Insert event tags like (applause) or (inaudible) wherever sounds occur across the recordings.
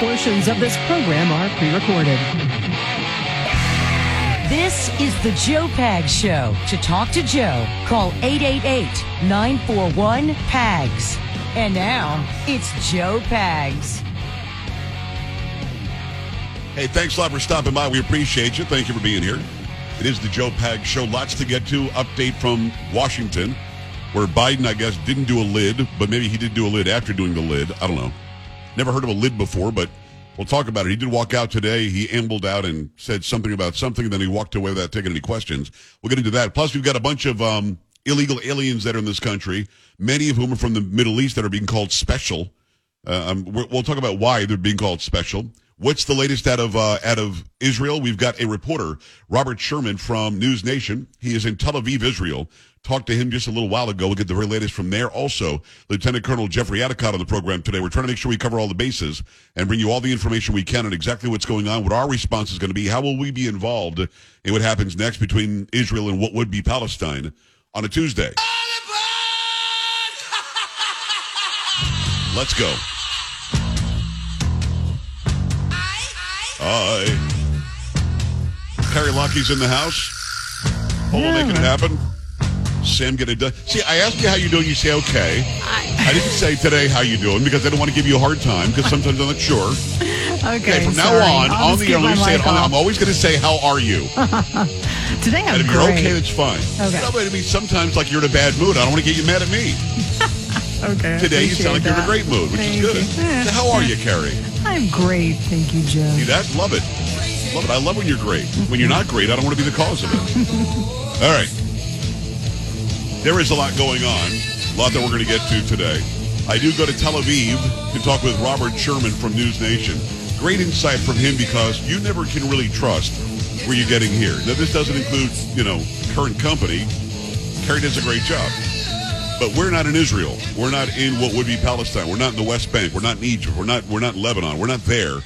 Portions of this program are pre-recorded. This is the Joe Pags Show. To talk to Joe, call 888-941-PAGS. And now, it's Joe Pags. Hey, thanks a lot for stopping by. We appreciate you. Thank you for being here. It is the Joe Pags Show. Lots to get to. Update from Washington, where Biden, I guess, didn't do a lid, but maybe he did do a lid after doing the lid. I don't know. Never heard of a lid before, but we'll talk about it. He did walk out today. He ambled out and said something about something, and then he walked away without taking any questions. We'll get into that. Plus, we've got a bunch of um, illegal aliens that are in this country, many of whom are from the Middle East that are being called special. Uh, um, we'll talk about why they're being called special. What's the latest out of uh, out of Israel? We've got a reporter, Robert Sherman from News Nation. He is in Tel Aviv, Israel. Talked to him just a little while ago. We'll get the very latest from there. Also, Lieutenant Colonel Jeffrey Addicott on the program today. We're trying to make sure we cover all the bases and bring you all the information we can on exactly what's going on, what our response is going to be, how will we be involved in what happens next between Israel and what would be Palestine on a Tuesday. Let's go. Hi. Terry Lockie's in the house. On, make it happen. Sam, get it done. See, I asked you how you doing. You say okay. I, didn't say today how you doing because I don't want to give you a hard time because sometimes I'm not sure. (laughs) Okay, from now on, I'll on the air, you say it on, I'm always going to say how are you. (laughs) Today I'm And if you're okay, that's fine. Okay. No, but I mean, sometimes like you're in a bad mood. I don't want to get you mad at me. (laughs) okay. Today you sound like you're in a great mood, which Thank is good. So how are you, Carrie? I'm great, thank you, Joe. See that? Love it. Love it. I love when you're great. When you're not great, I don't want to be the cause of it. All right. There is a lot going on, a lot that we're going to get to today. I do go to Tel Aviv to talk with Robert Sherman from News Nation. Great insight from him because you never can really trust where you're getting here. Now, this doesn't include, you know, current company. Kerry does a great job. But we're not in Israel. We're not in what would be Palestine. We're not in the West Bank. We're not in Egypt. We're not we're not Lebanon. We're not there.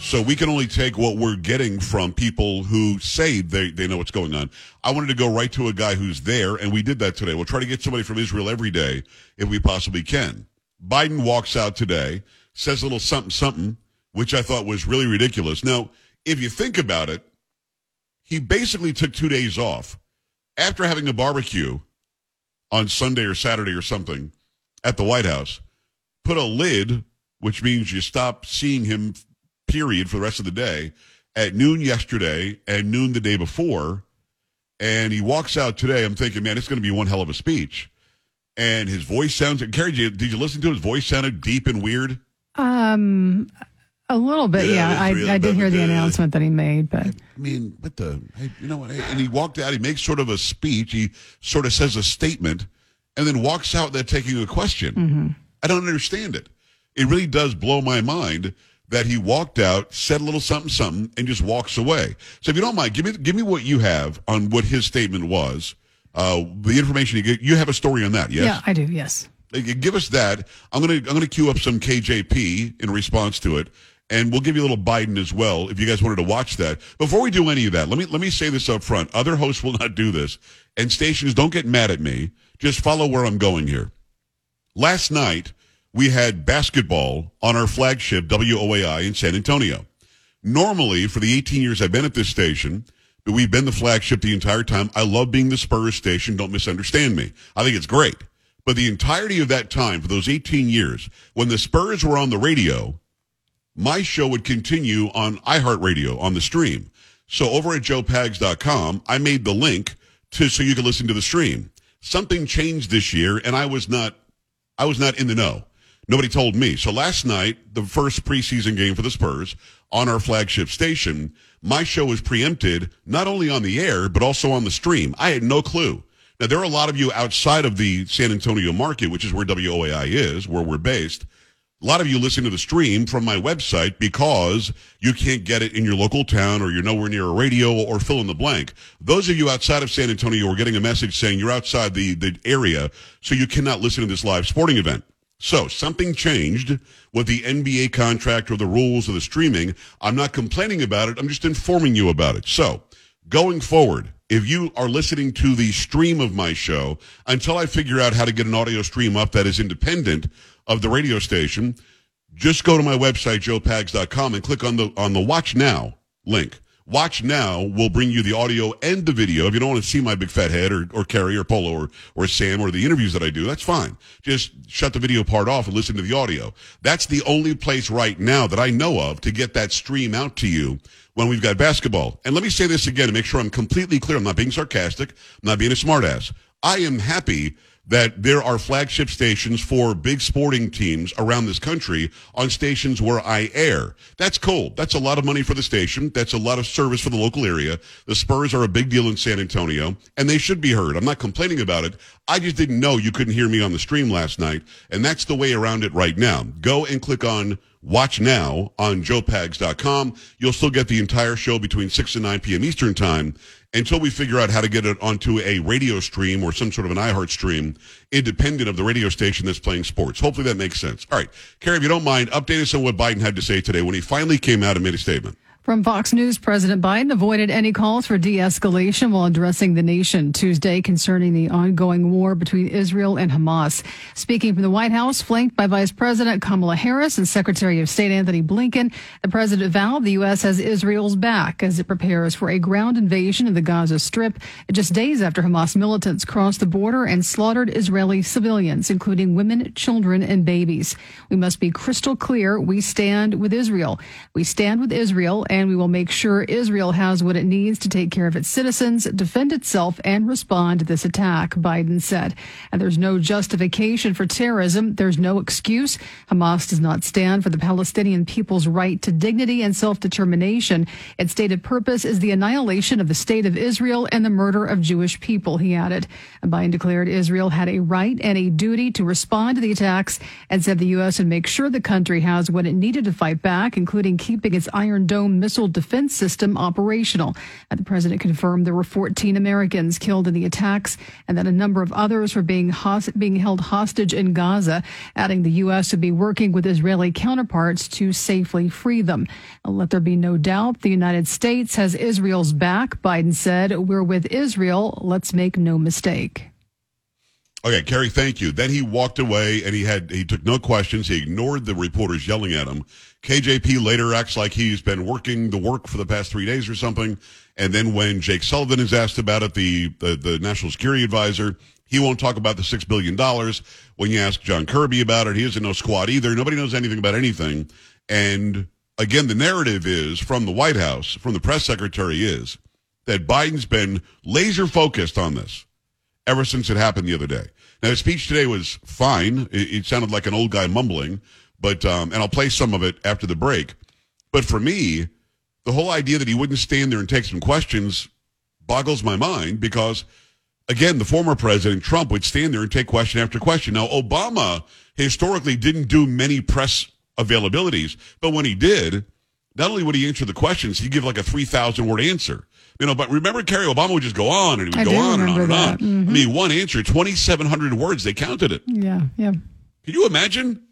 So we can only take what we're getting from people who say they, they know what's going on. I wanted to go right to a guy who's there, and we did that today. We'll try to get somebody from Israel every day if we possibly can. Biden walks out today, says a little something something, which I thought was really ridiculous. Now, if you think about it, he basically took two days off after having a barbecue on Sunday or Saturday or something at the White House, put a lid, which means you stop seeing him, period, for the rest of the day, at noon yesterday and noon the day before. And he walks out today. I'm thinking, man, it's going to be one hell of a speech. And his voice sounds. Carrie, did you, did you listen to it? his voice? Sounded deep and weird. Um, a little bit, Yeah, yeah. I, really- I did hear the announcement that he made, but I mean, what the? Hey, you know what? And he walked out. He makes sort of a speech. He sort of says a statement, and then walks out there taking a question. I don't understand it. It really does blow my mind that he walked out, said a little something, something, and just walks away. So if you don't mind, give me give me what you have on what his statement was. Uh, the information you get. You have a story on that, yes? yeah, I do. Yes. Uh, Give us that. I'm gonna I'm gonna queue up some KJP in response to it, and we'll give you a little Biden as well if you guys wanted to watch that. Before we do any of that, let me let me say this up front. Other hosts will (laughs) not do this, and stations don't get mad at me. Just follow where I'm going here. Last night we had basketball on our flagship WOAI in San Antonio. Normally, for the 18 years I've been at this station, that we've been the flagship the entire time. I love being the Spurs station. Don't misunderstand me. I think it's great. But the entirety of that time, for those 18 years, when the Spurs were on the radio, my show would continue on iHeartRadio on the stream. So over at joepags.com, I made the link to so you could listen to the stream. Something changed this year, and I was not I was not in the know. Nobody told me. So last night, the first preseason game for the Spurs on our flagship station, my show was preempted not only on the air, but also on the stream. I had no clue. Now, there are a lot of you outside of the San Antonio market, which is where WOAI is, where we're based. A lot of you listen to the stream from my website because you can't get it in your local town or you're nowhere near a radio or fill in the blank. Those of you outside of San Antonio are getting a message saying you're outside the, the area, so you cannot listen to this live sporting event. So something changed with the NBA contract or the rules of the streaming. I'm not complaining about it. I'm just informing you about it. So going forward, if you are listening to the stream of my show, until I figure out how to get an audio stream up that is independent of the radio station, just go to my website, joepags.com, and click on the on the Watch Now link. Watch Now We'll bring you the audio and the video. If you don't want to see my big fat head or, or Carrie or Polo or, or Sam or the interviews that I do, that's fine. Just shut the video part off and listen to the audio. That's the only place right now that I know of to get that stream out to you when we've got basketball. And let me say this again to make sure I'm completely clear. I'm not being sarcastic. I'm not being a smartass. I am happy that there are flagship stations for big sporting teams around this country on stations where I air. That's cool. That's a lot of money for the station. That's a lot of service for the local area. The Spurs are a big deal in San Antonio, and they should be heard. I'm not complaining about it. I just didn't know you couldn't hear me on the stream last night, and that's the way around it right now. Go and click on Watch Now on joepags.com. You'll still get the entire show between 6 and 9 p.m. Eastern Time until we figure out how to get it onto a radio stream or some sort of an iHeart stream independent of the radio station that's playing sports. Hopefully that makes sense. All right. Carrie, if you don't mind, update us on what Biden had to say today when he finally came out and made a statement. From Fox News, President Biden avoided any calls for de escalation while addressing the nation Tuesday concerning the ongoing war between Israel and Hamas. Speaking from the White House, flanked by Vice President Kamala Harris and Secretary of State Antony Blinken, the president vowed the U.S. has Israel's back as it prepares for a ground invasion of the Gaza Strip just days after Hamas militants crossed the border and slaughtered Israeli civilians, including women, children, and babies. We must be crystal clear. We stand with Israel. We stand with Israel and we will make sure Israel has what it needs to take care of its citizens, defend itself, and respond to this attack, Biden said. And there's no justification for terrorism. There's no excuse. Hamas does not stand for the Palestinian people's right to dignity and self-determination. Its stated purpose is the annihilation of the state of Israel and the murder of Jewish people, he added. And Biden declared Israel had a right and a duty to respond to the attacks and said the U.S. would make sure the country has what it needed to fight back, including keeping its Iron Dome missile defense system operational. And the president confirmed there were 14 Americans killed in the attacks and that a number of others were being, being held hostage in Gaza, adding the U.S. would be working with Israeli counterparts to safely free them. let there be no doubt the United States has Israel's back, Biden said. We're with Israel. Let's make no mistake. Okay, Kerry, thank you. Then he walked away and he had he took no questions. He ignored the reporters yelling at him. KJP later acts like he's been working the work for the past three days or something. And then when Jake Sullivan is asked about it, the the, the national security advisor, he won't talk about the six billion dollars. When you ask John Kirby about it, he doesn't know squat either. Nobody knows anything about anything. And again, the narrative is from the White House, from the press secretary is that Biden's been laser focused on this ever since it happened the other day. Now, his speech today was fine. It, it sounded like an old guy mumbling, but, um, and I'll play some of it after the break. But for me, the whole idea that he wouldn't stand there and take some questions boggles my mind because, again, the former president, Trump, would stand there and take question after question. Now, Obama historically didn't do many press availabilities, but when he did, not only would he answer the questions, he'd give like a 3,000 word answer. You know, but remember, Kerry Obama would just go on and he would I go on and on and that. on. Mm-hmm. I mean, one answer, 2,700 words, they counted it. Yeah, yeah. Can you imagine?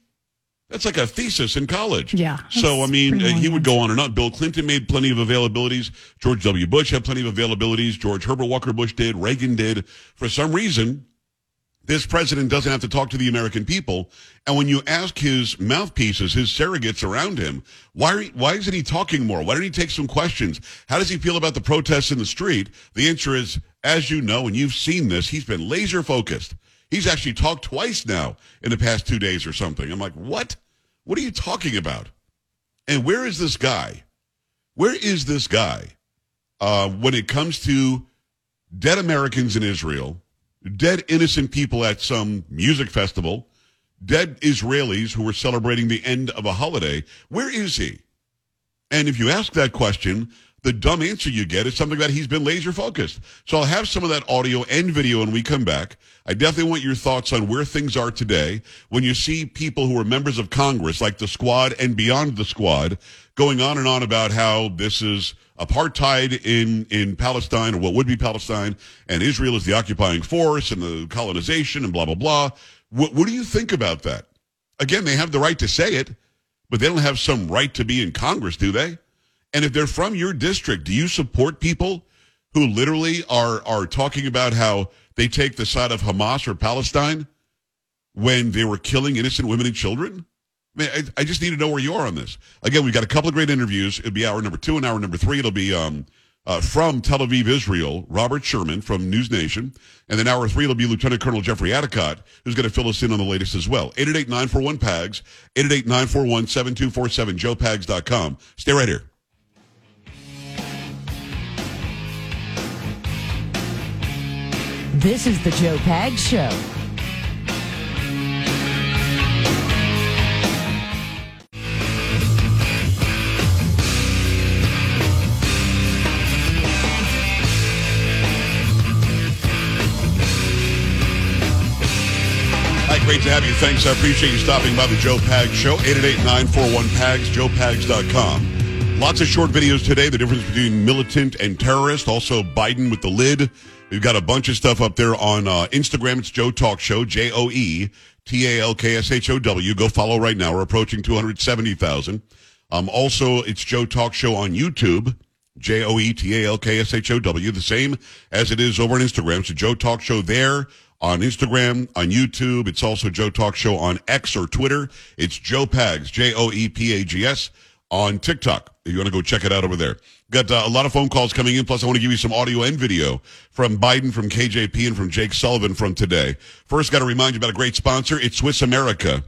That's like a thesis in college. Yeah. So, I mean, uh, he would go on and on. Bill Clinton made plenty of availabilities. George W. Bush had plenty of availabilities. George Herbert Walker Bush did. Reagan did. For some reason, this president doesn't have to talk to the American people. And when you ask his mouthpieces, his surrogates around him, why, why isn't he talking more? Why don't he take some questions? How does he feel about the protests in the street? The answer is, as you know, and you've seen this, he's been laser focused. He's actually talked twice now in the past two days or something. I'm like, what? What are you talking about? And where is this guy? Where is this guy uh, when it comes to dead Americans in Israel, dead innocent people at some music festival, dead Israelis who were celebrating the end of a holiday? Where is he? And if you ask that question, the dumb answer you get is something that he's been laser focused. So I'll have some of that audio and video when we come back. I definitely want your thoughts on where things are today when you see people who are members of Congress, like the squad and beyond the squad, going on and on about how this is apartheid in, in Palestine or what would be Palestine and Israel is the occupying force and the colonization and blah, blah, blah. What, what do you think about that? Again, they have the right to say it, but they don't have some right to be in Congress, do they? And if they're from your district, do you support people who literally are are talking about how they take the side of Hamas or Palestine when they were killing innocent women and children? I, I, I just need to know where you are on this. Again, we've got a couple of great interviews. It'll be hour number two and hour number three. It'll be um, uh, from Tel Aviv, Israel, Robert Sherman from News Nation. And then hour three it'll be Lieutenant Colonel Jeffrey Addicott, who's going to fill us in on the latest as well. 888-941-PAGS, 888-941-7247, joepags.com. Stay right here. This is the Joe Pags Show. To have you. Thanks. I appreciate you stopping by the Joe Pags Show. 888-941-PAGS, joepags.com. Lots of short videos today. The difference between militant and terrorist. Also, Biden with the lid. We've got a bunch of stuff up there on uh, Instagram. It's Joe Talk Show, J O E T A L K S H O W. Go follow right now. We're approaching 270,000. Um, also, it's Joe Talk Show on YouTube, J O E T A L K S H O W. The same as it is over on Instagram. So, Joe Talk Show there on Instagram, on YouTube. It's also Joe Talk Show on X or Twitter. It's Joe Pags, J O E P A G S, on TikTok. If you want to go check it out over there. Got uh, a lot of phone calls coming in. Plus, I want to give you some audio and video from Biden, from KJP, and from Jake Sullivan from today. First, got to remind you about a great sponsor. It's Swiss America.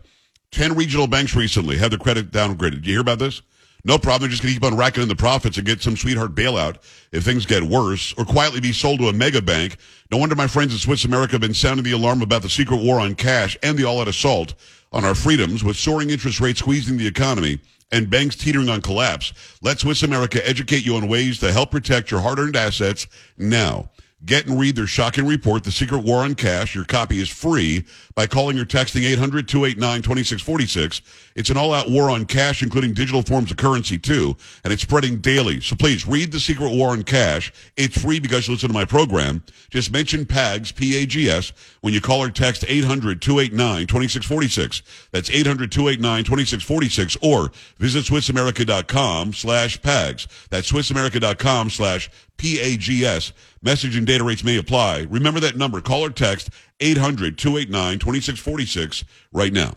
Ten regional banks recently had their credit downgraded. Did you hear about this? No problem. They're just going to keep on racking in the profits and get some sweetheart bailout if things get worse or quietly be sold to a mega bank. No wonder my friends at Swiss America have been sounding the alarm about the secret war on cash and the all-out assault on our freedoms with soaring interest rates squeezing the economy and banks teetering on collapse. Let Swiss America educate you on ways to help protect your hard-earned assets now. Get and read their shocking report, The Secret War on Cash. Your copy is free by calling or texting 800-289-2646. It's an all-out war on cash, including digital forms of currency, too, and it's spreading daily. So please, read The Secret War on Cash. It's free because you listen to my program. Just mention PAGS, P-A-G-S, when you call or text 800-289-2646. That's 800-289-2646, or visit SwissAmerica.com slash PAGS. That's SwissAmerica.com slash P-A-G-S. Message and data rates may apply. Remember that number. Call or text 800-289-2646 right now.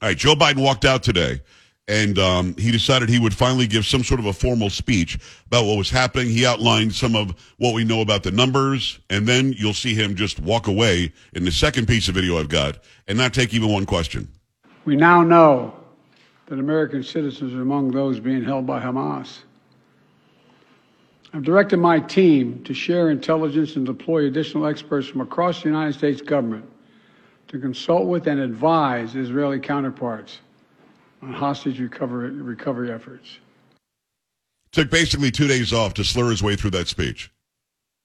All right, Joe Biden walked out today, and um, he decided he would finally give some sort of a formal speech about what was happening. He outlined some of what we know about the numbers, and then you'll see him just walk away in the second piece of video I've got and not take even one question. We now know that American citizens are among those being held by Hamas. I've directed my team to share intelligence and deploy additional experts from across the United States government to consult with and advise Israeli counterparts on hostage recovery, recovery efforts. Took basically two days off to slur his way through that speech.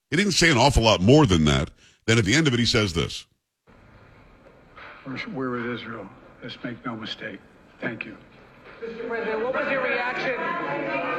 He didn't say an awful lot more than that. Then at the end of it, he says this. We're, we're with Israel. Let's make no mistake. Thank you. Mr. President, what was your reaction?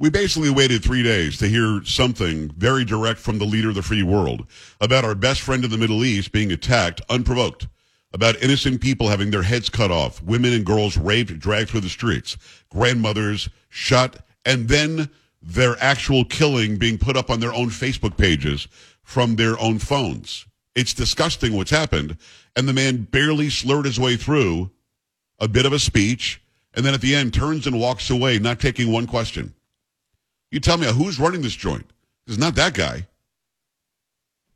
We basically waited three days to hear something very direct from the leader of the free world about our best friend in the Middle East being attacked unprovoked, about innocent people having their heads cut off, women and girls raped, dragged through the streets, grandmothers shot, and then their actual killing being put up on their own Facebook pages from their own phones. It's disgusting what's happened. And the man barely slurred his way through a bit of a speech, and then at the end turns and walks away, not taking one question. You tell me who's running this joint? It's not that guy.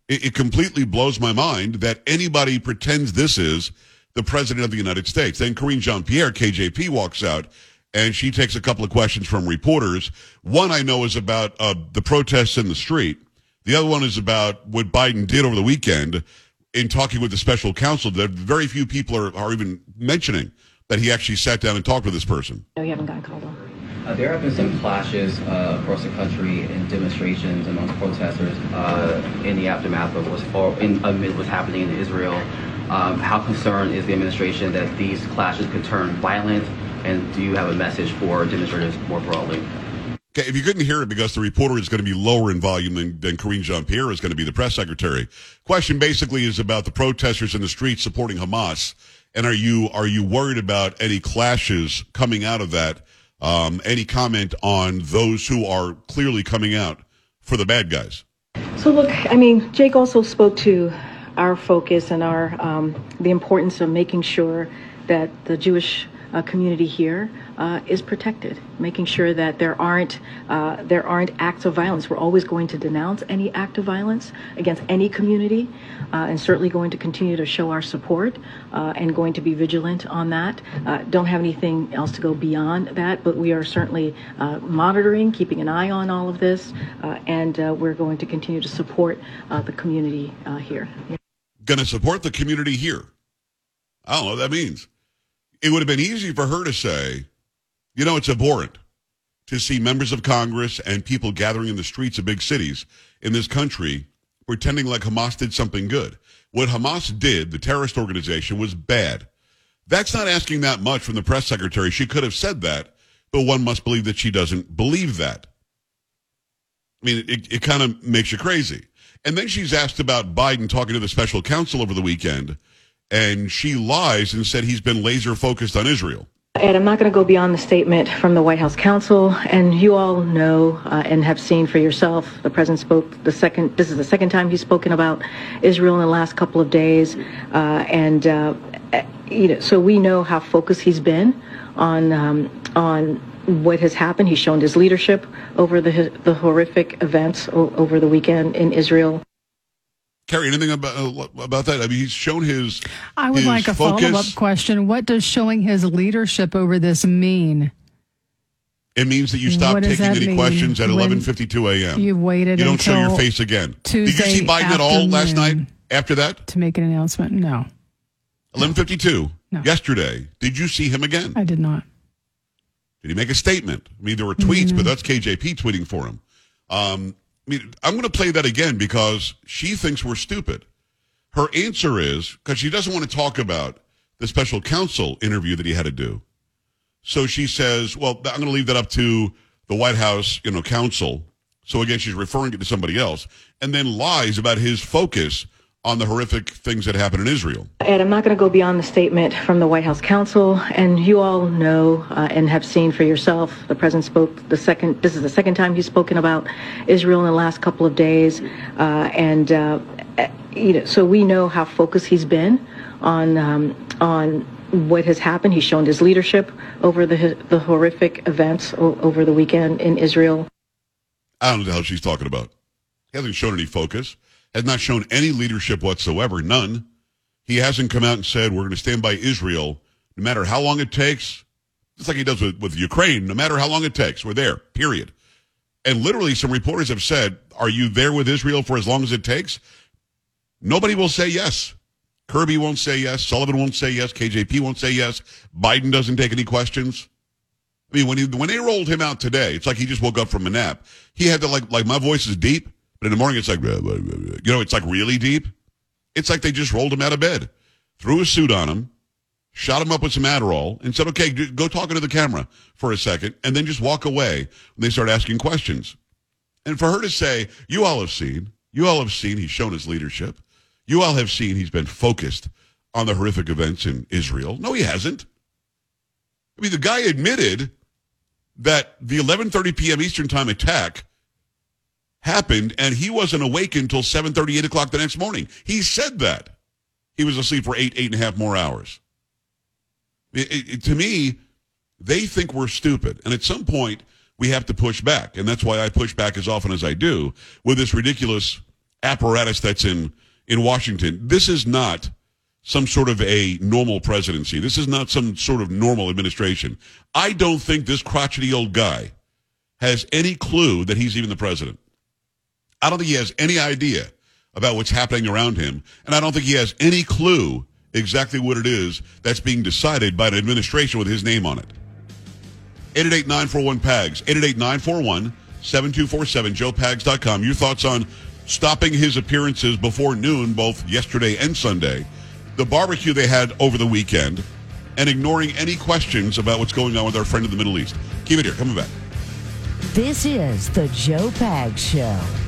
It, it, completely blows my mind that anybody pretends this is the president of the United States. Then Karine Jean-Pierre, KJP, walks out and she takes a couple of questions from reporters. One I know is about uh, the protests in the street. The other one is about what Biden did over the weekend in talking with the special counsel. That very few people are, are even mentioning that he actually sat down and talked with this person. No, you haven't gotten called on. Uh, there have been some clashes uh, across the country and demonstrations amongst protesters uh, in the aftermath of what's in, amid what's happening in Israel. Um, how concerned is the administration that these clashes could turn violent? And do you have a message for demonstrators more broadly? Okay, if you couldn't hear it because the reporter is going to be lower in volume than, than Karine Jean-Pierre is going to be the press secretary. Question basically is about the protesters in the streets supporting Hamas. And are you, are you worried about any clashes coming out of that? Um, any comment on those who are clearly coming out for the bad guys. So look, I mean, Jake also spoke to our focus and our um, the importance of making sure that the Jewish uh, community here uh, is protected, making sure that there aren't uh, there aren't acts of violence. We're always going to denounce any act of violence against any community, uh, and certainly going to continue to show our support uh, and going to be vigilant on that. Uh, don't have anything else to go beyond that, but we are certainly monitoring, keeping an eye on all of this, and we're going to continue to support the community here. Going to support the community here. I don't know what that means it would have been easy for her to say, you know, it's abhorrent to see members of Congress and people gathering in the streets of big cities in this country pretending like Hamas did something good. What Hamas did, the terrorist organization, was bad. That's not asking that much from the press secretary. She could have said that, but one must believe that she doesn't believe that. I mean, it, it kind of makes you crazy. And then she's asked about Biden talking to the special counsel over the weekend and she lies and said he's been laser focused on Israel. Ed, I'm not going to go beyond the statement from the White House counsel, and you all know uh, and have seen for yourself. The president spoke the second. This is the second time he's spoken about Israel in the last couple of days, uh, and uh, you know, so we know how focused he's been on um, on what has happened. He's shown his leadership over the the horrific events over the weekend in Israel. Carrie, anything about uh, about that? I mean, he's shown his. I would his like a follow up question. What does showing his leadership over this mean? It means that you stop taking any mean? questions at eleven fifty two a.m. You waited. You don't show your face again. Tuesday Did you see Biden at all last night? After that, to make an announcement, no. Eleven fifty two. No. Yesterday, did you see him again? I did not. Did he make a statement? I mean, there were tweets, mm-hmm. but that's KJP tweeting for him. Um, I mean, I'm going to play that again because she thinks we're stupid. Her answer is because she doesn't want to talk about the special counsel interview that he had to do. So she says, well, I'm going to leave that up to the White House, you know, counsel. So again, she's referring it to somebody else and then lies about his focus on the horrific things that happened in Israel. Ed, I'm not going to go beyond the statement from the White House counsel, and you all know uh, and have seen for yourself. The president spoke the second. This is the second time he's spoken about Israel in the last couple of days, uh, and uh, you know, so we know how focused he's been on um, on what has happened. He's shown his leadership over the the horrific events o- over the weekend in Israel. I don't know how she's talking about. He hasn't shown any focus has not shown any leadership whatsoever, none. He hasn't come out and said, we're going to stand by Israel no matter how long it takes. Just like he does with, with Ukraine, no matter how long it takes, we're there, period. And literally, some reporters have said, are you there with Israel for as long as it takes? Nobody will say yes. Kirby won't say yes. Sullivan won't say yes. KJP won't say yes. Biden doesn't take any questions. I mean, when he, when they rolled him out today, it's like he just woke up from a nap. He had to like, like my voice is deep. But in the morning, it's like, uh, uh, you know, it's like really deep. It's like they just rolled him out of bed, threw a suit on him, shot him up with some Adderall, and said, okay, go talk into the camera for a second, and then just walk away when they start asking questions. And for her to say, you all have seen, you all have seen he's shown his leadership. You all have seen he's been focused on the horrific events in Israel. No, he hasn't. I mean, the guy admitted that the 11:30 p.m. Eastern Time attack happened, and he wasn't awake until 7.30, 8 o'clock the next morning. He said that. He was asleep for eight, eight and a half more hours. It, it, to me, they think we're stupid. And at some point, we have to push back. And that's why I push back as often as I do with this ridiculous apparatus that's in, in Washington. This is not some sort of a normal presidency. This is not some sort of normal administration. I don't think this crotchety old guy has any clue that he's even the president. I don't think he has any idea about what's happening around him. And I don't think he has any clue exactly what it is that's being decided by an administration with his name on it. 888-941-PAGS, 888-941-7247, joepags.com. Your thoughts on stopping his appearances before noon, both yesterday and Sunday, the barbecue they had over the weekend, and ignoring any questions about what's going on with our friend in the Middle East. Keep it here. Coming back. This is the Joe Pags Show.